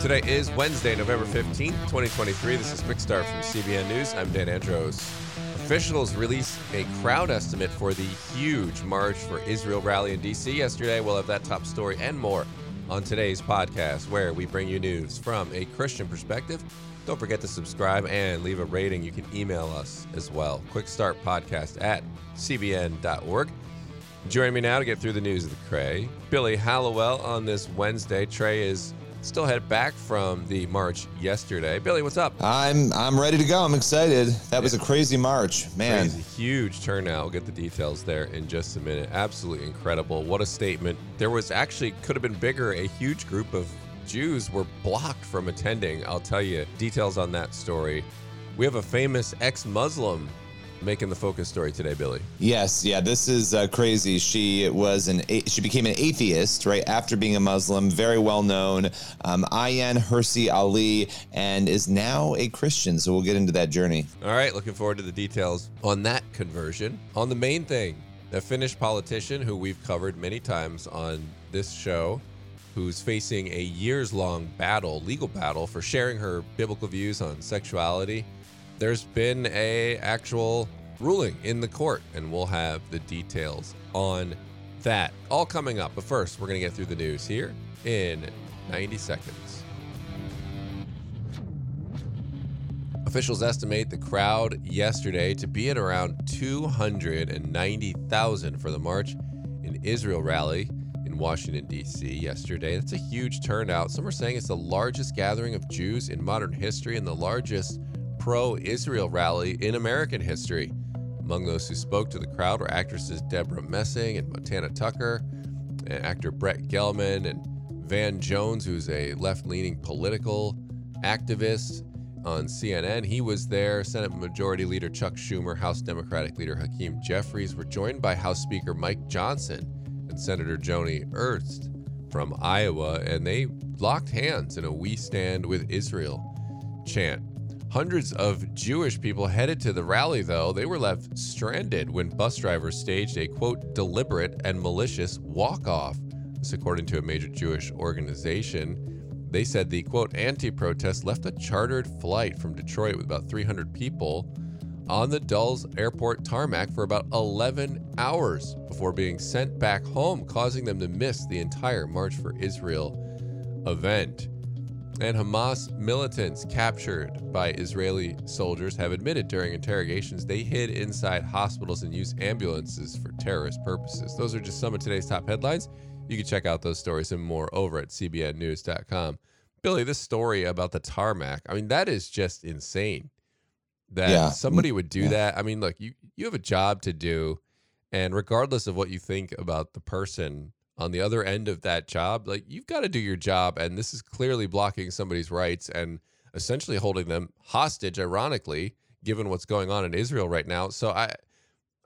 Today is Wednesday, November 15th, 2023. This is Quick Start from CBN News. I'm Dan Andros. Officials released a crowd estimate for the huge March for Israel rally in D.C. yesterday. We'll have that top story and more on today's podcast, where we bring you news from a Christian perspective. Don't forget to subscribe and leave a rating. You can email us as well. Quick Start Podcast at cbn.org. Join me now to get through the news of the Trey, Billy Hallowell on this Wednesday. Trey is Still head back from the march yesterday. Billy, what's up? I'm I'm ready to go. I'm excited. That was a crazy march, man. Crazy, huge turnout. We'll get the details there in just a minute. Absolutely incredible. What a statement. There was actually could have been bigger. A huge group of Jews were blocked from attending. I'll tell you details on that story. We have a famous ex-Muslim making the focus story today, Billy. Yes, yeah, this is uh, crazy. She was an she became an atheist right after being a Muslim, very well known. Um, Ayaan Hirsi Ali, and is now a Christian. So we'll get into that journey. All right, looking forward to the details on that conversion. On the main thing, the Finnish politician who we've covered many times on this show who's facing a years long battle, legal battle, for sharing her biblical views on sexuality there's been a actual ruling in the court, and we'll have the details on that all coming up. But first, we're going to get through the news here in 90 seconds. Officials estimate the crowd yesterday to be at around 290,000 for the March in Israel rally in Washington, D.C. yesterday. That's a huge turnout. Some are saying it's the largest gathering of Jews in modern history and the largest pro Israel rally in American history. Among those who spoke to the crowd were actresses Debra Messing and Montana Tucker, and actor Brett Gelman, and Van Jones, who's a left leaning political activist on CNN. He was there. Senate Majority Leader Chuck Schumer, House Democratic Leader Hakeem Jeffries were joined by House Speaker Mike Johnson and Senator Joni Ernst from Iowa, and they locked hands in a We Stand with Israel chant. Hundreds of Jewish people headed to the rally, though. They were left stranded when bus drivers staged a quote, deliberate and malicious walk off. This, according to a major Jewish organization. They said the quote, anti protest left a chartered flight from Detroit with about 300 people on the Dulles Airport tarmac for about 11 hours before being sent back home, causing them to miss the entire March for Israel event. And Hamas militants captured by Israeli soldiers have admitted during interrogations they hid inside hospitals and used ambulances for terrorist purposes. Those are just some of today's top headlines. You can check out those stories and more over at cbnnews.com. Billy, this story about the tarmac, I mean, that is just insane that yeah. somebody would do yeah. that. I mean, look, you, you have a job to do. And regardless of what you think about the person on the other end of that job, like you've got to do your job. And this is clearly blocking somebody's rights and essentially holding them hostage, ironically, given what's going on in Israel right now. So I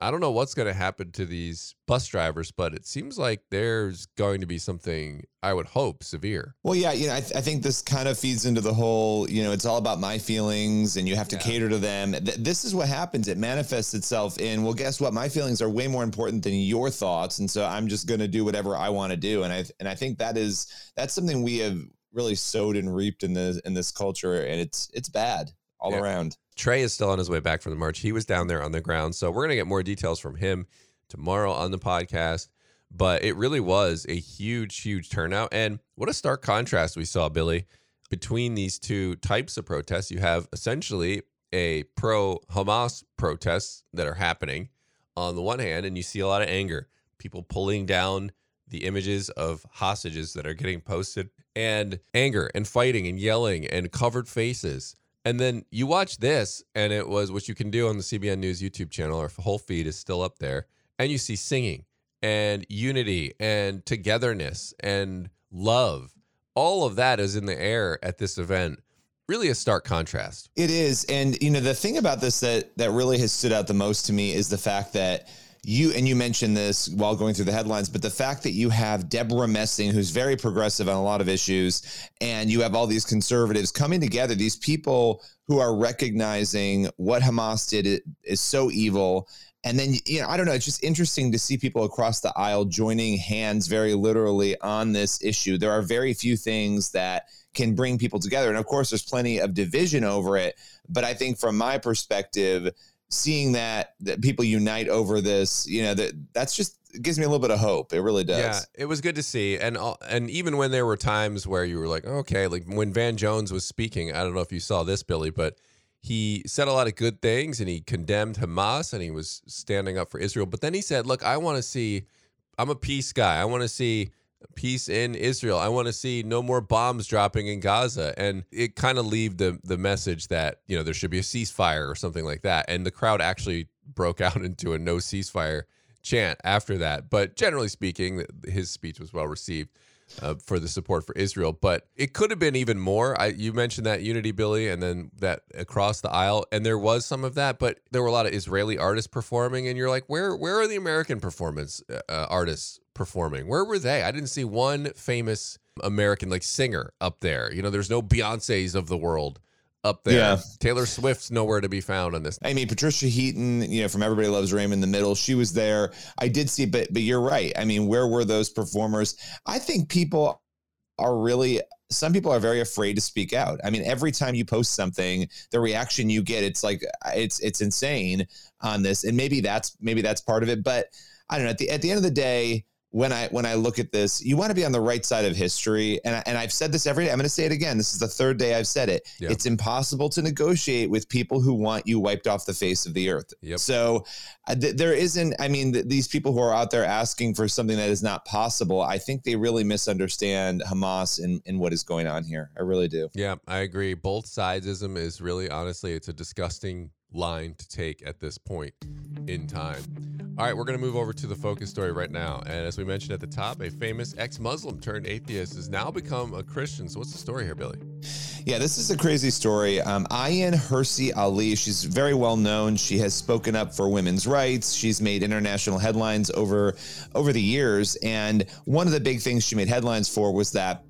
I don't know what's going to happen to these bus drivers, but it seems like there's going to be something I would hope severe. Well, yeah, you know, I, th- I think this kind of feeds into the whole, you know, it's all about my feelings and you have to yeah. cater to them. Th- this is what happens. It manifests itself in, well, guess what? My feelings are way more important than your thoughts. And so I'm just going to do whatever I want to do. And I, and I think that is, that's something we have really sowed and reaped in this, in this culture. And it's, it's bad all yeah. around. Trey is still on his way back from the march. He was down there on the ground. So we're going to get more details from him tomorrow on the podcast. But it really was a huge, huge turnout. And what a stark contrast we saw, Billy, between these two types of protests. You have essentially a pro Hamas protests that are happening on the one hand, and you see a lot of anger, people pulling down the images of hostages that are getting posted, and anger and fighting and yelling and covered faces. And then you watch this, and it was what you can do on the CBN News YouTube channel. Our whole feed is still up there, and you see singing and unity and togetherness and love. All of that is in the air at this event. Really a stark contrast. It is. And you know, the thing about this that that really has stood out the most to me is the fact that you and you mentioned this while going through the headlines, but the fact that you have Debra Messing, who's very progressive on a lot of issues, and you have all these conservatives coming together, these people who are recognizing what Hamas did is so evil. And then, you know, I don't know, it's just interesting to see people across the aisle joining hands very literally on this issue. There are very few things that can bring people together. And of course, there's plenty of division over it. But I think from my perspective, seeing that that people unite over this, you know, that that's just gives me a little bit of hope. It really does. Yeah, it was good to see, and and even when there were times where you were like, okay, like when Van Jones was speaking, I don't know if you saw this, Billy, but he said a lot of good things and he condemned Hamas and he was standing up for Israel. But then he said, look, I want to see, I'm a peace guy. I want to see peace in Israel. I want to see no more bombs dropping in Gaza. And it kind of leave the the message that, you know, there should be a ceasefire or something like that. And the crowd actually broke out into a no ceasefire chant after that. But generally speaking, his speech was well received. Uh, for the support for Israel, but it could have been even more. I, you mentioned that unity, Billy, and then that across the aisle, and there was some of that, but there were a lot of Israeli artists performing, and you're like, where where are the American performance uh, uh artists performing. Where were they? I didn't see one famous American like singer up there. You know, there's no Beyonces of the world up there. Yeah. Taylor Swift's nowhere to be found on this. I mean, Patricia Heaton, you know, from Everybody Loves Raymond in the middle, she was there. I did see, but but you're right. I mean, where were those performers? I think people are really some people are very afraid to speak out. I mean, every time you post something, the reaction you get, it's like it's it's insane on this. And maybe that's maybe that's part of it. But I don't know. At the at the end of the day, when I when I look at this, you want to be on the right side of history, and I, and I've said this every day. I'm going to say it again. This is the third day I've said it. Yep. It's impossible to negotiate with people who want you wiped off the face of the earth. Yep. So uh, th- there isn't. I mean, th- these people who are out there asking for something that is not possible, I think they really misunderstand Hamas and, and what is going on here. I really do. Yeah, I agree. Both sidesism is really, honestly, it's a disgusting line to take at this point in time. All right, we're going to move over to the focus story right now. And as we mentioned at the top, a famous ex Muslim turned atheist has now become a Christian. So, what's the story here, Billy? Yeah, this is a crazy story. Um, Ayaan Hirsi Ali, she's very well known. She has spoken up for women's rights. She's made international headlines over over the years, and one of the big things she made headlines for was that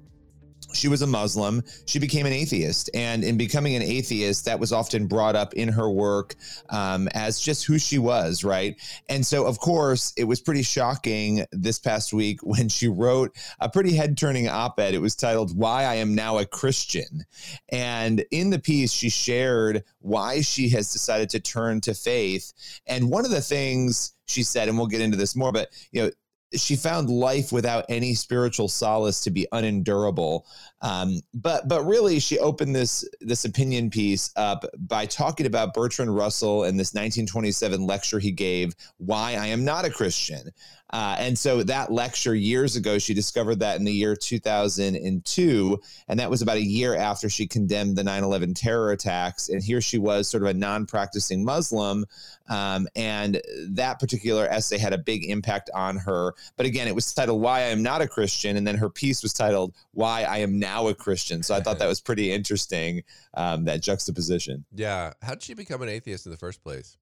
she was a Muslim. She became an atheist. And in becoming an atheist, that was often brought up in her work um, as just who she was, right? And so, of course, it was pretty shocking this past week when she wrote a pretty head turning op ed. It was titled, Why I Am Now a Christian. And in the piece, she shared why she has decided to turn to faith. And one of the things she said, and we'll get into this more, but, you know, she found life without any spiritual solace to be unendurable. Um, but but really, she opened this this opinion piece up by talking about Bertrand Russell and this 1927 lecture he gave, "Why I Am Not a Christian." Uh, and so that lecture years ago, she discovered that in the year 2002. And that was about a year after she condemned the 9 11 terror attacks. And here she was, sort of a non practicing Muslim. Um, and that particular essay had a big impact on her. But again, it was titled Why I Am Not a Christian. And then her piece was titled Why I Am Now a Christian. So I thought that was pretty interesting, um, that juxtaposition. Yeah. How did she become an atheist in the first place?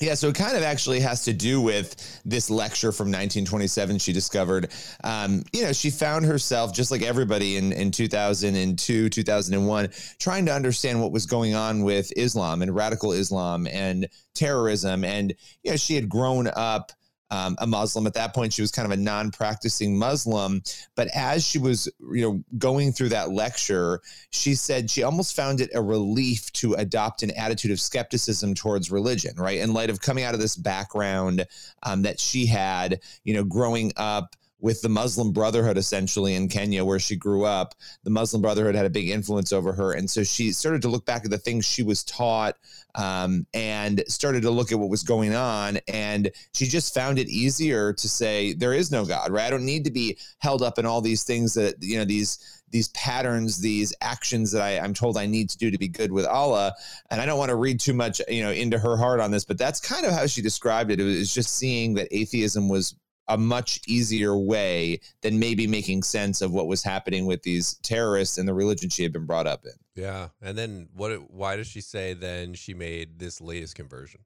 Yeah, so it kind of actually has to do with this lecture from 1927 she discovered. Um, you know, she found herself, just like everybody in, in 2002, 2001, trying to understand what was going on with Islam and radical Islam and terrorism. And, you know, she had grown up um, a Muslim. At that point, she was kind of a non-practicing Muslim. But as she was, you know, going through that lecture, she said she almost found it a relief to adopt an attitude of skepticism towards religion, right? In light of coming out of this background um, that she had, you know, growing up with the Muslim Brotherhood essentially in Kenya, where she grew up. The Muslim Brotherhood had a big influence over her. And so she started to look back at the things she was taught um, and started to look at what was going on. And she just found it easier to say, there is no God, right? I don't need to be held up in all these things that, you know, these these patterns, these actions that I, I'm told I need to do to be good with Allah. And I don't want to read too much, you know, into her heart on this, but that's kind of how she described it. It was just seeing that atheism was a much easier way than maybe making sense of what was happening with these terrorists and the religion she had been brought up in. Yeah. And then what why does she say then she made this latest conversion?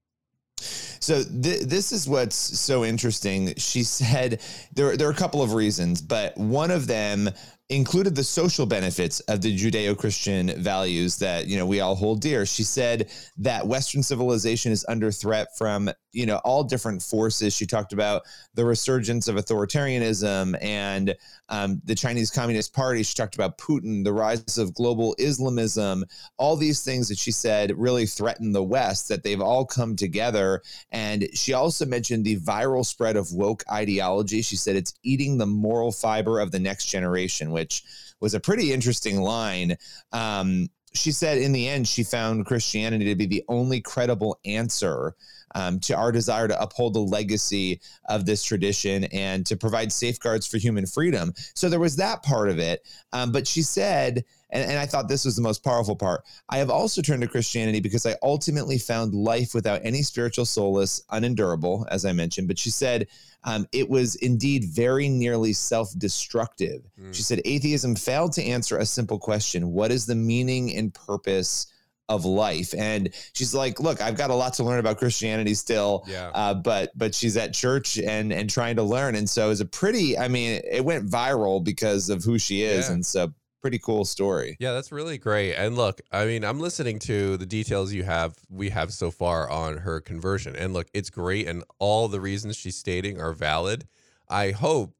So th- this is what's so interesting. She said there there are a couple of reasons, but one of them included the social benefits of the Judeo-Christian values that you know we all hold dear. She said that Western civilization is under threat from you know all different forces. She talked about the resurgence of authoritarianism and um, the Chinese Communist Party. She talked about Putin, the rise of global Islamism, all these things that she said really threaten the West. That they've all come together. And she also mentioned the viral spread of woke ideology. She said it's eating the moral fiber of the next generation which was a pretty interesting line. Um, she said in the end, she found Christianity to be the only credible answer um, to our desire to uphold the legacy of this tradition and to provide safeguards for human freedom. So there was that part of it. Um, but she said, and, and I thought this was the most powerful part I have also turned to Christianity because I ultimately found life without any spiritual solace unendurable, as I mentioned. But she said, um, it was indeed very nearly self destructive. Mm. She said, atheism failed to answer a simple question What is the meaning and purpose? Of life. And she's like look i've got a lot to learn about christianity still yeah. Uh, but but she's at church and and trying to learn. And so it's a pretty i mean it went viral because of who she is yeah. and so pretty cool story. Yeah that's really great. And look i mean i'm listening to the details you have we have so far on her conversion. And look it's great and all the reasons she's stating are valid. I hope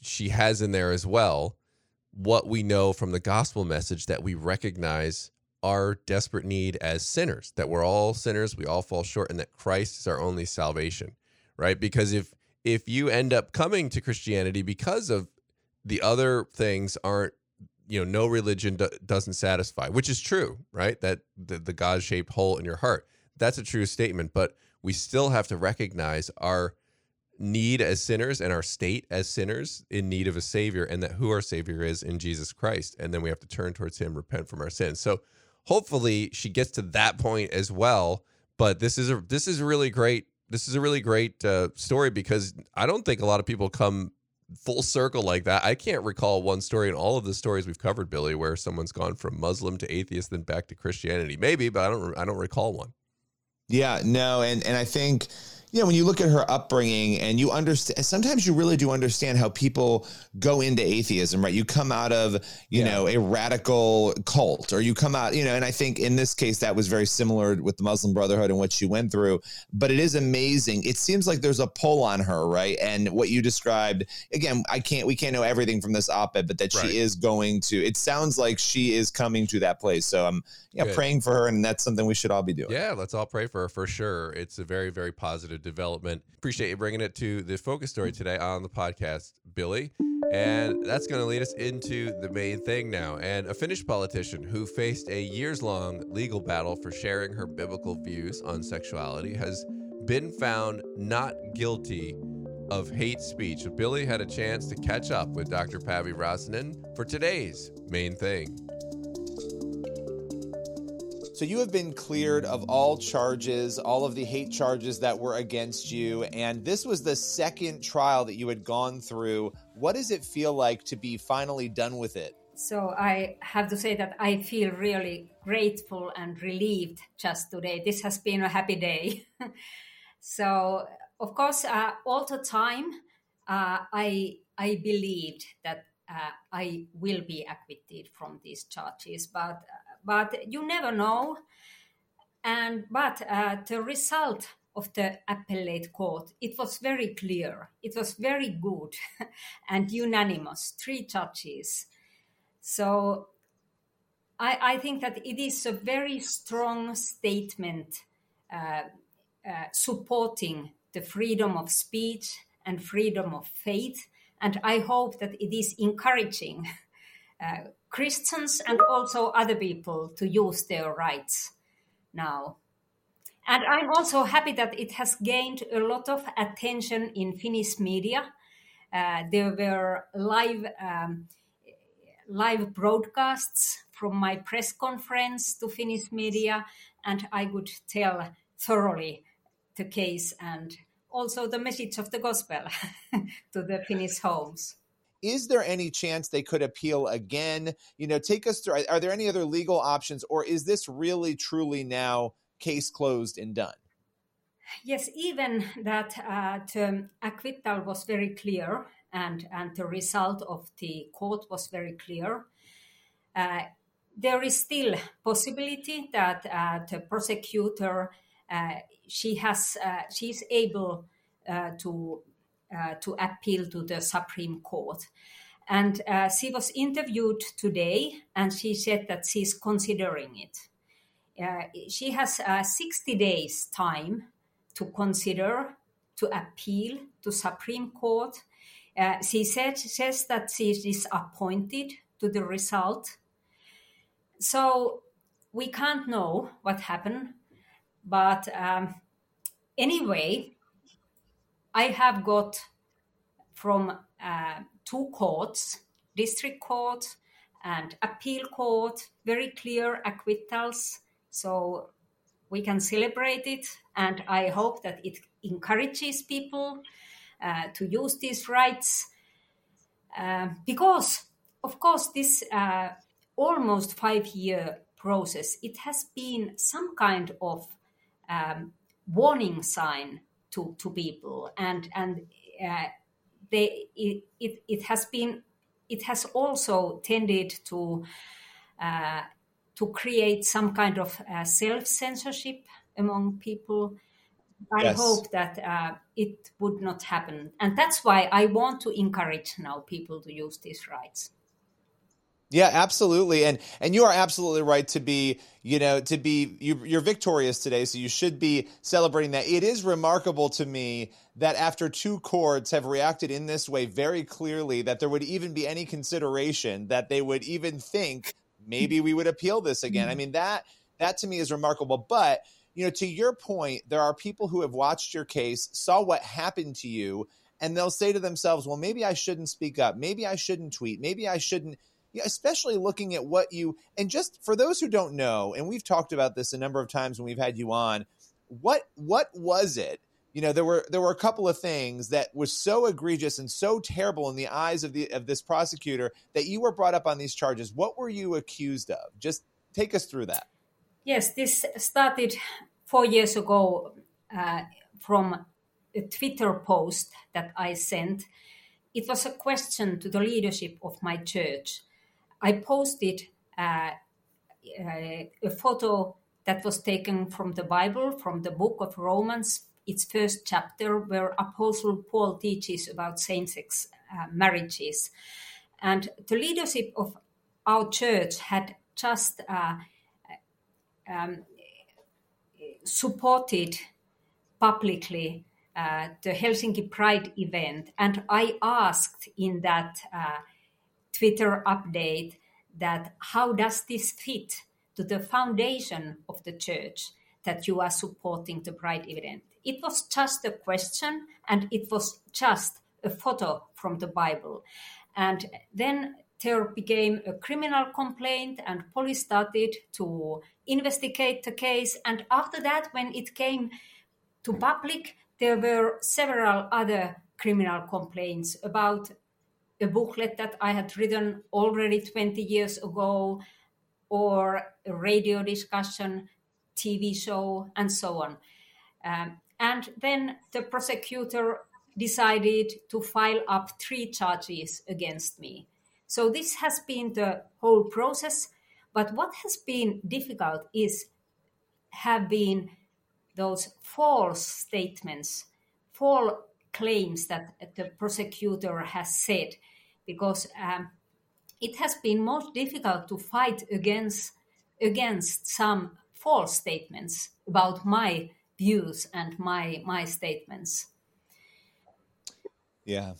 she has in there as well what we know from the gospel message that we recognize our desperate need as sinners, that we're all sinners, we all fall short, and that Christ is our only salvation, right? Because if if you end up coming to Christianity because of the other things aren't, you know, no religion do, doesn't satisfy, which is true, right? That the, the God shaped hole in your heart, that's a true statement, but we still have to recognize our need as sinners and our state as sinners in need of a savior and that who our savior is in Jesus Christ and then we have to turn towards him repent from our sins. So hopefully she gets to that point as well. But this is a this is really great this is a really great uh, story because I don't think a lot of people come full circle like that. I can't recall one story in all of the stories we've covered, Billy, where someone's gone from Muslim to atheist then back to Christianity. Maybe, but I don't I don't recall one. Yeah, no, and and I think you know, when you look at her upbringing and you understand, sometimes you really do understand how people go into atheism, right? You come out of, you yeah. know, a radical cult or you come out, you know, and I think in this case that was very similar with the Muslim Brotherhood and what she went through. But it is amazing. It seems like there's a pull on her, right? And what you described, again, I can't, we can't know everything from this op ed, but that right. she is going to, it sounds like she is coming to that place. So I'm, yeah, Good. praying for her. And that's something we should all be doing. Yeah, let's all pray for her for sure. It's a very, very positive development. Appreciate you bringing it to the focus story today on the podcast, Billy. And that's going to lead us into the main thing now. And a Finnish politician who faced a years long legal battle for sharing her biblical views on sexuality has been found not guilty of hate speech. Billy had a chance to catch up with Dr. Päivi Räsänen for today's main thing. So you have been cleared of all charges, all of the hate charges that were against you. And this was the second trial that you had gone through. What does it feel like to be finally done with it? So I have to say that I feel really grateful and relieved just today. This has been a happy day. so, of course, uh, all the time, uh, I I believed that uh, I will be acquitted from these charges, but but you never know. And but uh, the result of the appellate court, it was very clear. It was very good and unanimous. Three judges. So I, I, think that it is a very strong statement uh, uh, supporting the freedom of speech and freedom of faith. And I hope that it is encouraging uh, Christians and also other people to use their rights now. And I'm also happy that it has gained a lot of attention in Finnish media. Uh, there were live um, live broadcasts from my press conference to Finnish media, and I could tell thoroughly the case and also the message of the gospel to the Finnish homes is there any chance they could appeal again? You know, take us through. Are there any other legal options, or is this really truly now case closed and done? Yes, even that uh, the acquittal was very clear and, and the result of the court was very clear. Uh, there is still possibility that uh, the prosecutor uh, she has uh, she's able uh, to appeal to the Supreme Court. And she was interviewed today, and she said that she's considering it. she has 60 days time to consider to appeal to Supreme Court. Uh, she said says that she is disappointed to the result. So we can't know what happened, but um, anyway, I have got from uh, two courts, district court and appeal court, very clear acquittals. So we can celebrate it, and I hope that it encourages people uh, to use these rights uh, because, of course, this uh, almost five-year process it has been some kind of um, warning sign to, to people, and and uh, they it, it, it has been it has also tended to uh, to create some kind of uh, self censorship among people. I yes. hope that uh, it would not happen. And that's why I want to encourage now people to use these rights. Yeah, absolutely, and and you are absolutely right to be, you know, to be you, you're victorious today, so you should be celebrating that. It is remarkable to me that after two courts have reacted in this way very clearly, that there would even be any consideration that they would even think maybe we would appeal this again. I mm-hmm. mean that that to me is remarkable. But you know, to your point, there are people who have watched your case, saw what happened to you, and they'll say to themselves, "Well, maybe I shouldn't speak up. Maybe I shouldn't tweet. Maybe I shouldn't." Especially looking at what you and just for those who don't know, and we've talked about this a number of times when we've had you on. What what was it? You know there were there were a couple of things that was so egregious and so terrible in the eyes of the of this prosecutor that you were brought up on these charges. What were you accused of? Just take us through that. Yes this started four years ago uh, from a twitter post that i sent. It was a question to the leadership of my church i posted uh, a photo that was taken from the bible from the book of romans its first chapter where Apostle Paul teaches about same sex uh, marriages. And the leadership of our church had just uh, um, supported publicly uh, the Helsinki Pride event. And I asked in that uh, Twitter update that how does this fit to the foundation of the church that you are supporting the Pride event? It was just a question and it was just a photo from the Bible. And then there became a criminal complaint and police started to investigate the case. And after that, when it came to public, there were several other criminal complaints about a booklet that I had written already 20 years ago, or a radio discussion, TV show, and so on. Um, and then the prosecutor decided to file up three charges against me. So this has been the whole process. But what has been difficult is have been those false statements, false claims that the prosecutor has said, because um, it has been most difficult to fight against against some false statements about my views and my my statements. Yeah.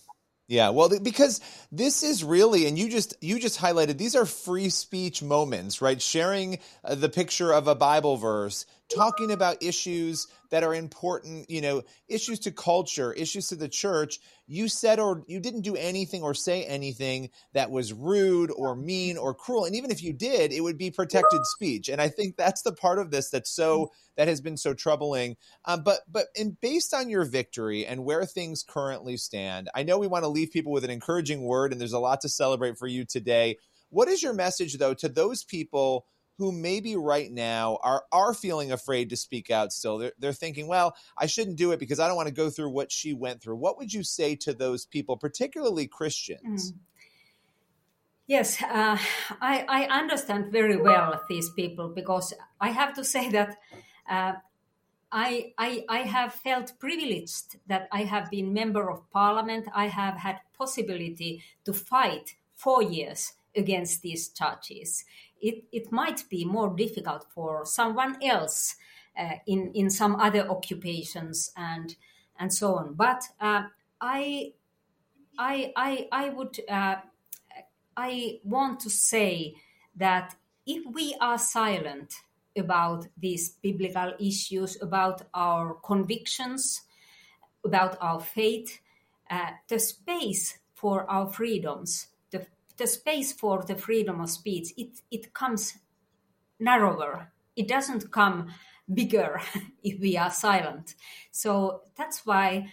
Yeah. Well because this is really and you just you just highlighted these are free speech moments right? Sharing uh, the picture of a bible verse talking about issues that are important, you know, issues to culture, issues to the church, you said or you didn't do anything or say anything that was rude or mean or cruel. And even if you did, it would be protected speech. And I think that's the part of this that's so that has been so troubling. Um, but but and based on your victory and where things currently stand, I know we want to leave people with an encouraging word, and there's a lot to celebrate for you today. What is your message though to those people? Who maybe right now are are feeling afraid to speak out still they're, they're thinking well i shouldn't do it because i don't want to go through what she went through what would you say to those people particularly christians mm. yes uh, I, I understand very well these people because i have to say that uh, I, I, I have felt privileged that I have been member of parliament. I have had possibility to fight four years against these charges. It, it might be more difficult for someone else uh, in, in some other occupations and, and so on. But uh, I, I, I, I would uh, I want to say that if we are silent about these biblical issues, about our convictions, about our faith, uh, the space for our freedoms, the, space for the freedom of speech, it, it comes narrower. It doesn't come bigger if we are silent. So that's why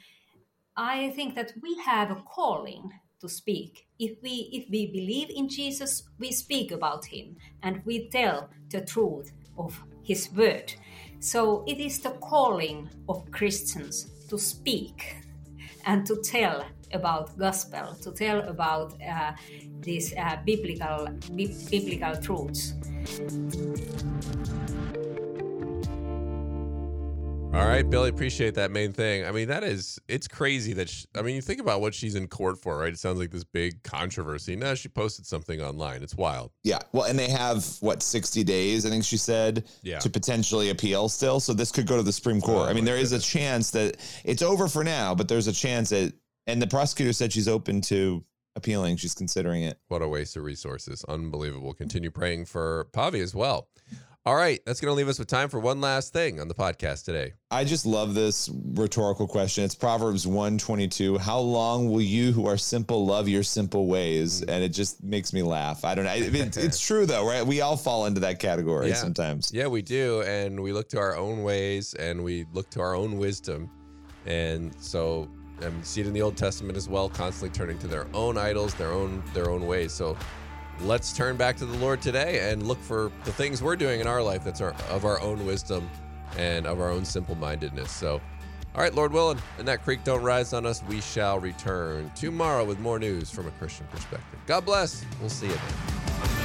I think that we have a calling to speak. If we if we believe in Jesus, we speak about him and we tell the truth of his word. So it is the calling of Christians to speak and to tell about gospel, to tell about uh, these uh, biblical biblical truths. All right, Billy, appreciate that main thing. I mean, that is, it's crazy that, she, I mean, you think about what she's in court for, right? It sounds like this big controversy. Now she posted something online. It's wild. Yeah. Well, and they have, what, 60 days, I think she said, yeah. to potentially appeal still. So this could go to the Supreme Court. Oh, I mean, there goodness. is a chance that it's over for now, but there's a chance that, and the prosecutor said she's open to appealing. She's considering it. What a waste of resources. Unbelievable. Continue praying for Päivi as well. All right, that's going to leave us with time for one last thing on the podcast today. I just love this rhetorical question. It's Proverbs 122. How long will you who are simple love your simple ways? Mm. And it just makes me laugh. I don't know. It, it's true though, right? We all fall into that category yeah. sometimes. Yeah, we do. And we look to our own ways and we look to our own wisdom. And so Um, and we see it in the Old Testament as well, constantly turning to their own idols, their own their own ways. So let's turn back to the Lord today and look for the things we're doing in our life that's our, of our own wisdom and of our own simple mindedness. So, all right, Lord willing, and that creek don't rise on us, we shall return tomorrow with more news from a Christian perspective. God bless. We'll see you then.